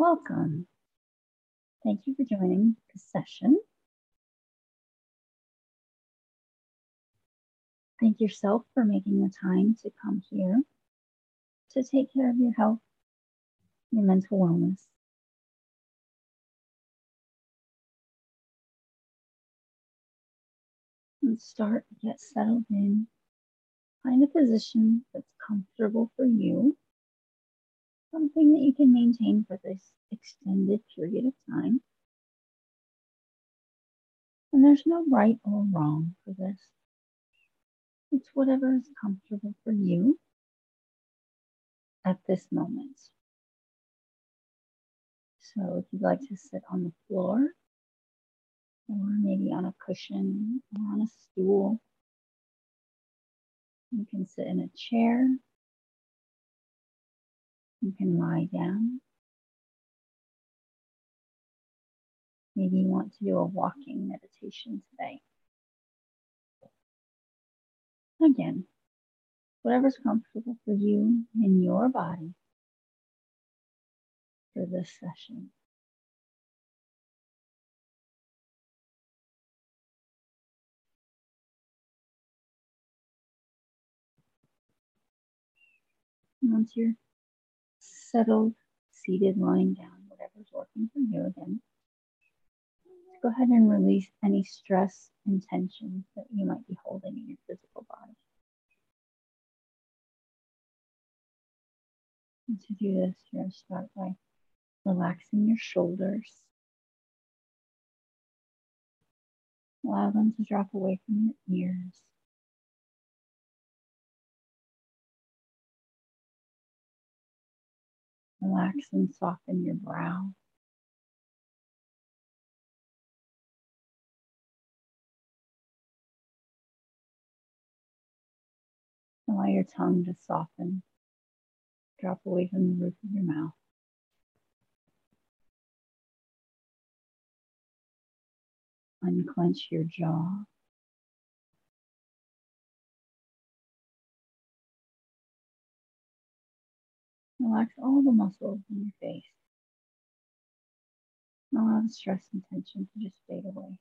Welcome. Thank you for joining the session. Thank yourself for making the time to come here to take care of your health, your mental wellness. And start to get settled in. Find a position that's comfortable for you something that you can maintain for this extended period of time. And there's no right or wrong for this. It's whatever is comfortable for you at this moment. So if you'd like to sit on the floor, or maybe on a cushion or on a stool, you can sit in a chair you can lie down. Maybe you want to do a walking meditation today. Again, whatever's comfortable for you in your body for this session. Once you're settled, seated, lying down, whatever's working for you again. Go ahead and release any stress and tension that you might be holding in your physical body. And to do this, you're going to start by relaxing your shoulders. Allow them to drop away from your ears. Relax and soften your brow. Allow your tongue to soften, drop away from the roof of your mouth. Unclench your jaw. Relax all the muscles in your face. allow the stress and tension to just fade away.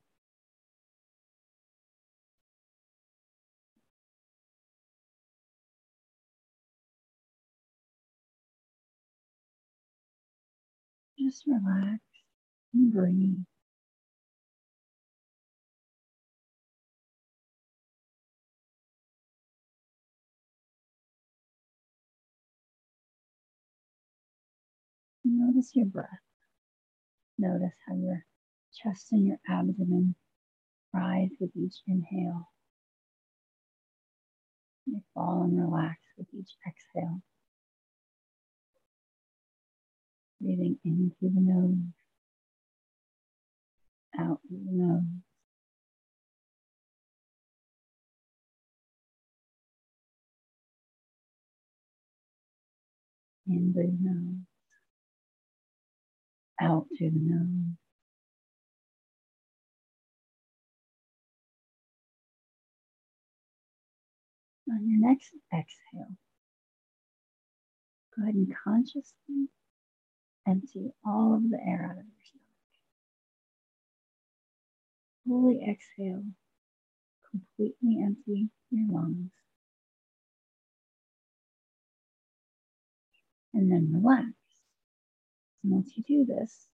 Just relax and breathe. Notice your breath. Notice how your chest and your abdomen rise with each inhale. They fall and relax with each exhale. Breathing in through the nose, out through the nose. In the nose out through the nose. On your next exhale, go ahead and consciously empty all of the air out of your stomach. Fully exhale, completely empty your lungs. And then relax. And once you do this,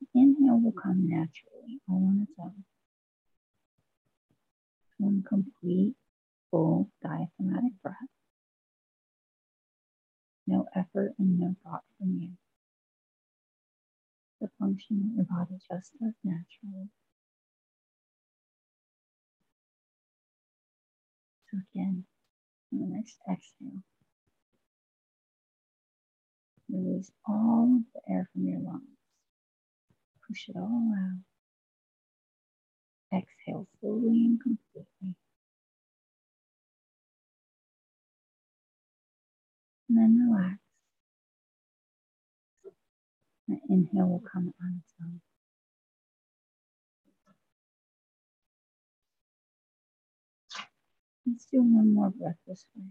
the inhale will come naturally all on its own. One complete, full diaphragmatic breath. No effort and no thought from you. The function that your body just does naturally. So again, on the next exhale, Release all of the air from your lungs. Push it all out. Exhale slowly and completely. And then relax. The inhale will come on its own. Let's do one more breath this way.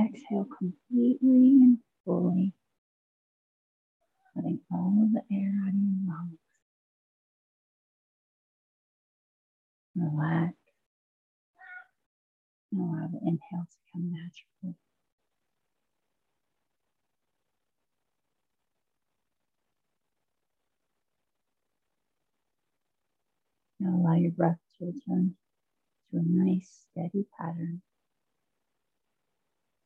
Exhale completely and fully letting all the air out of your lungs. Relax and allow the inhale to come naturally. Now allow your breath to return to a nice steady pattern.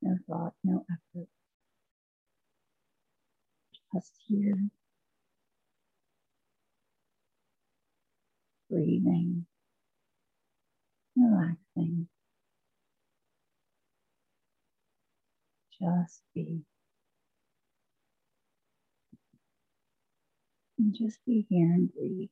No thought, no effort. Just here. Breathing, relaxing. Just be. And just be here and breathe.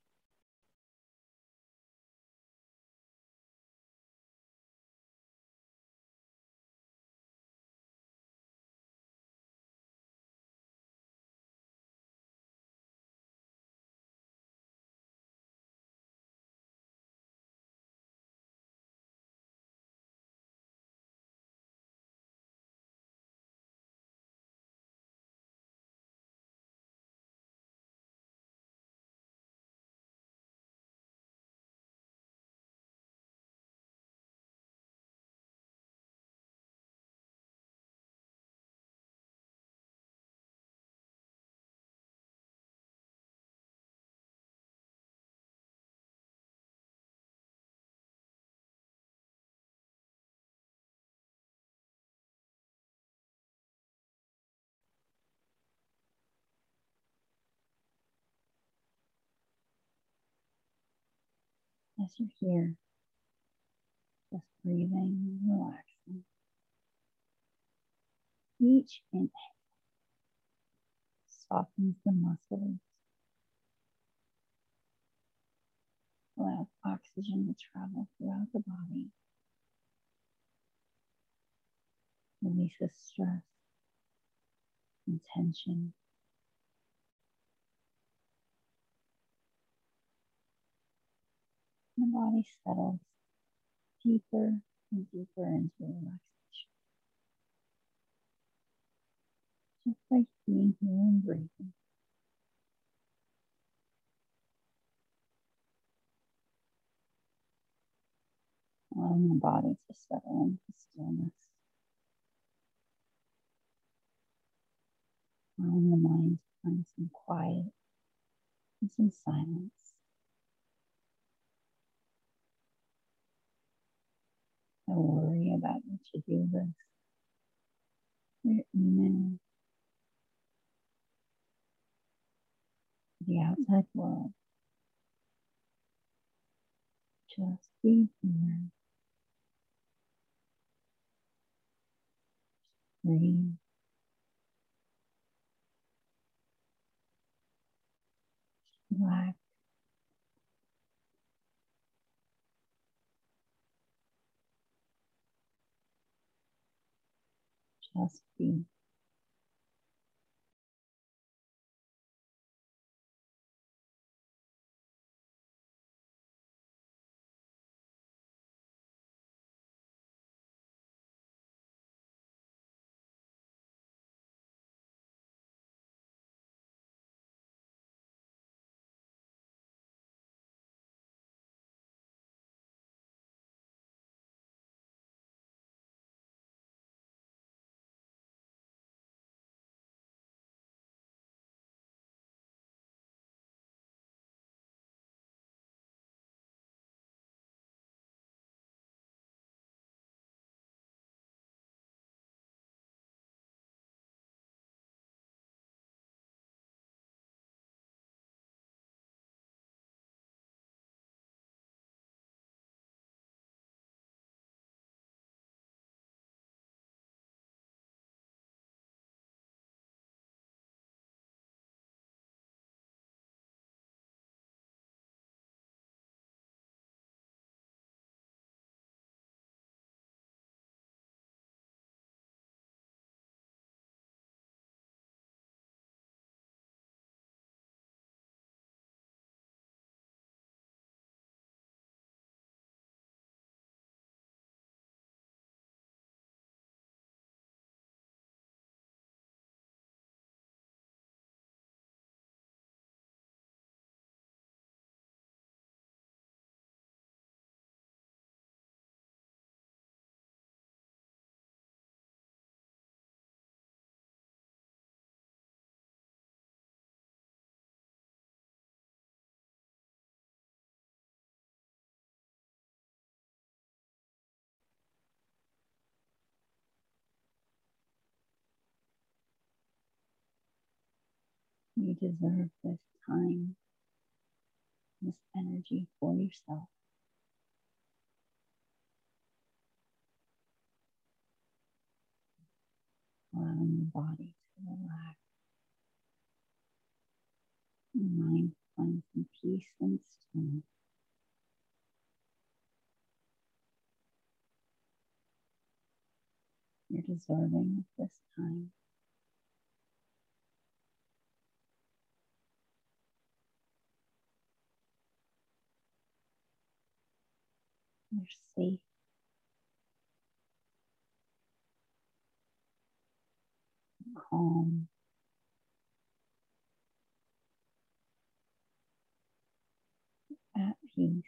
As you're here, just breathing relaxing. Each inhale softens the muscles, allows oxygen to travel throughout the body, releases stress and tension. The body settles deeper and deeper into relaxation. Just like being here and breathing. Allowing the body to settle into stillness. Allowing the mind to find some quiet and some silence. Don't worry about your to-do list, your email, the outside world. Just be here. Breathe. Relax. Just be. You deserve this time, this energy for yourself. Allowing your body to relax. Your mind find some peace and stillness. You're deserving of this time. You're safe. Calm. At peace.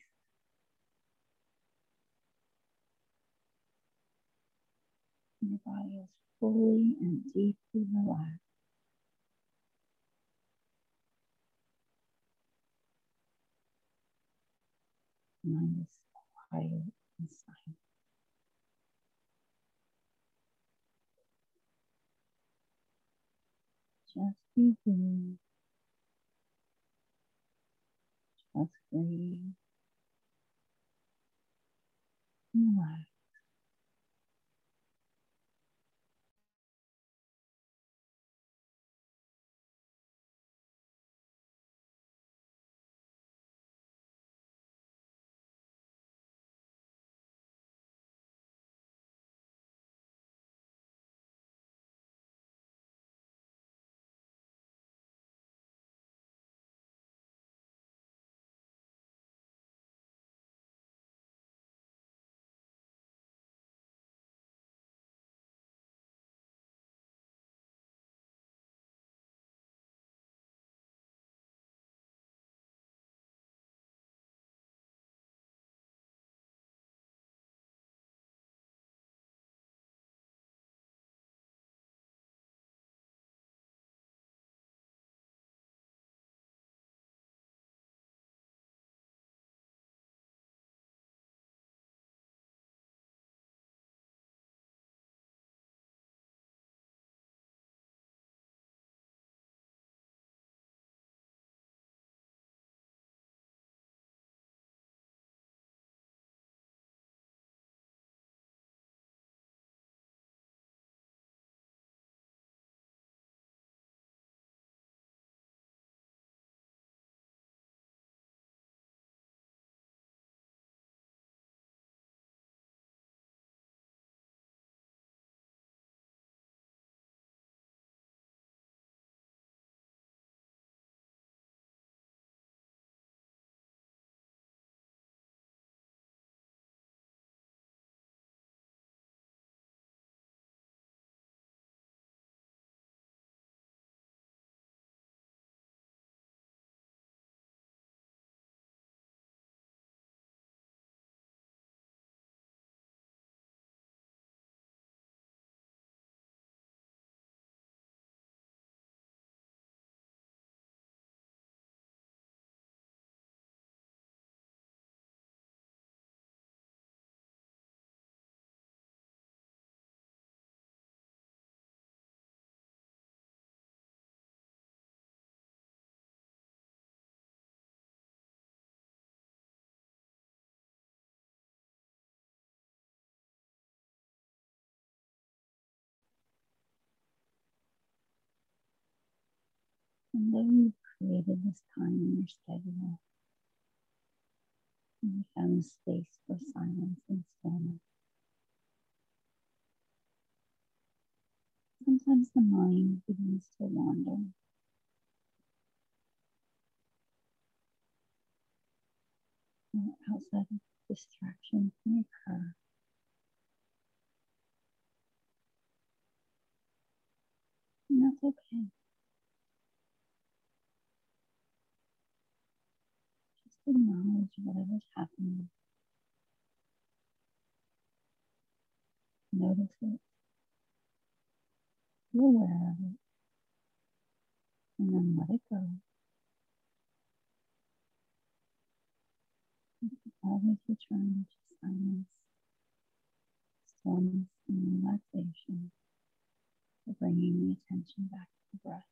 Your body is fully and deeply relaxed. Mind is quiet and silent. Just be good. Just breathe. Relax. And then you created this time in your schedule. And you found a space for silence and stillness. Sometimes the mind begins to wander. Outside of it. Be aware of it. And then let it go. Always return to silence, stillness, and relaxation for bringing the attention back to the breath.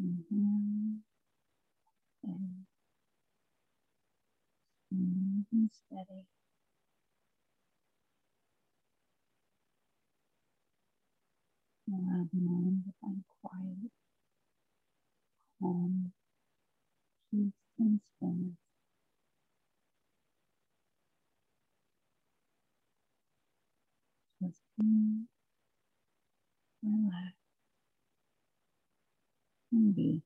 Inhale. Steady. Allow the mind to find quiet, calm, peace, and stillness. Just be, relax, and be.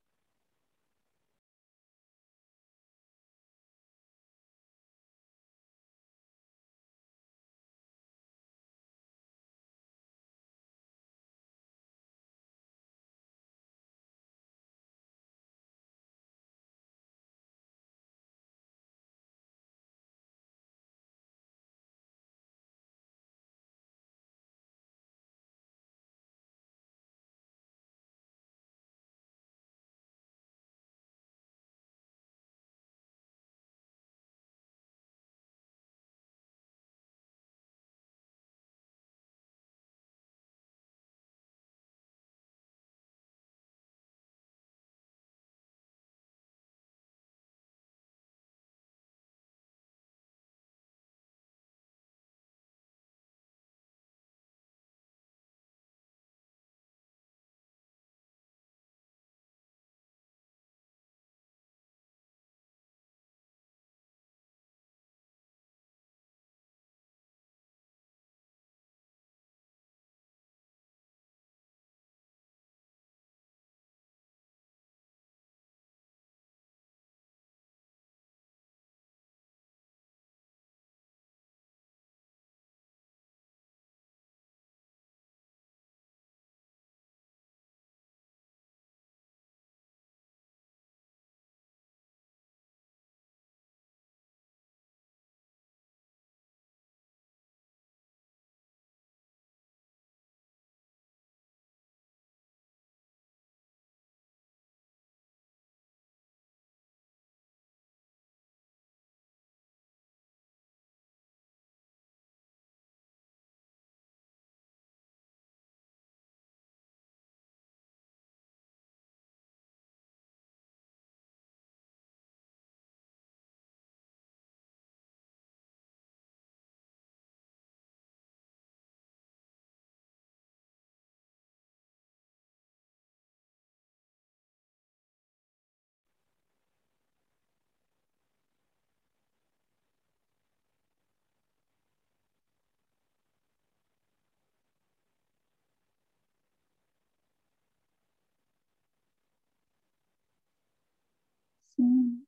Mm-hmm.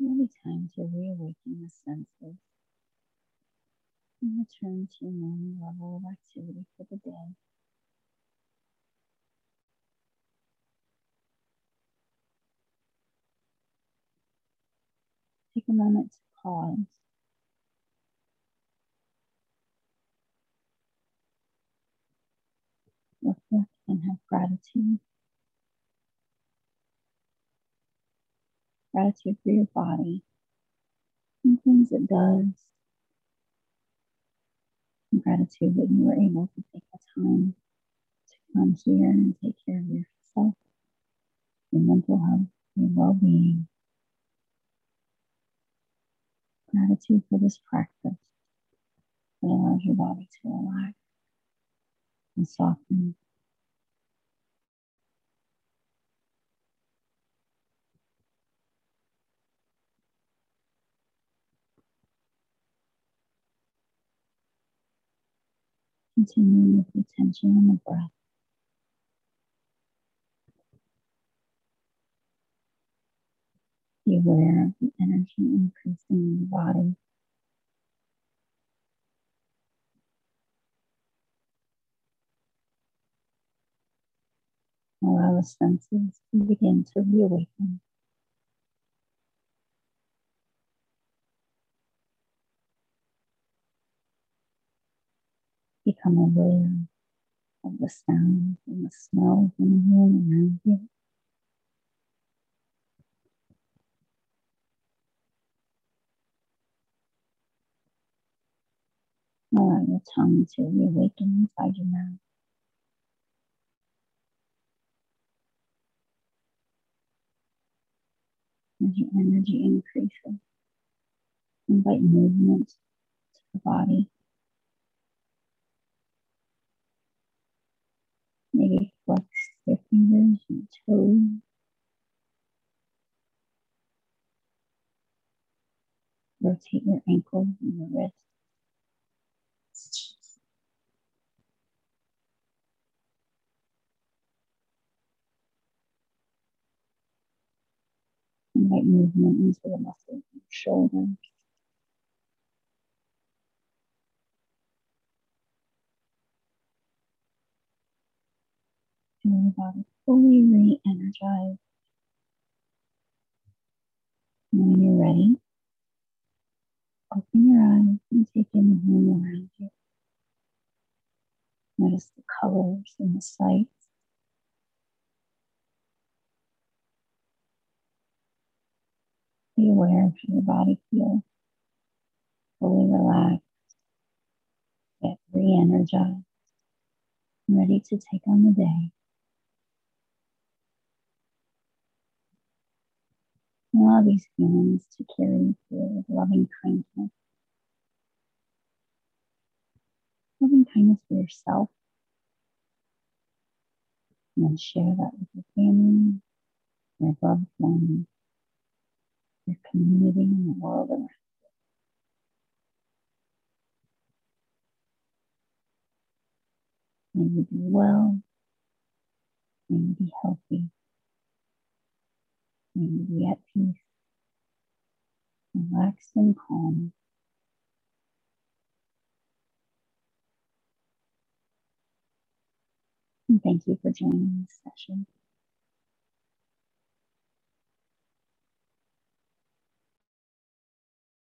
It will be time to reawaken the senses and return to your normal level of activity for the day. Take a moment to pause. Reflect and have gratitude. Gratitude for your body and things it does. And gratitude that you were able to take the time to come here and take care of yourself, your mental health, your well being. Gratitude for this practice that allows your body to relax and soften. Continuing with the attention on the breath. Be aware of the energy increasing in the body. Allow the senses to begin to reawaken. Become aware of the sounds and the smells in the room around you. Allow your tongue to reawaken inside your mouth. As your energy increases Invite movement to the body. Maybe flex your fingers and toes. Rotate your ankles and your wrists. Invite movement into the muscles of your shoulders. Feel your body fully re-energized. When you're ready, open your eyes and take in the room around you. Notice the colors and the sights. Be aware of how your body feels. Fully relaxed, get re energized, ready to take on the day. Allow these feelings to carry through with loving kindness. Loving kindness for yourself. And then share that with your family, your loved ones, your community, and the world around you. May you be well. May you be healthy. You be at peace, relaxed and calm. And thank you for joining this session.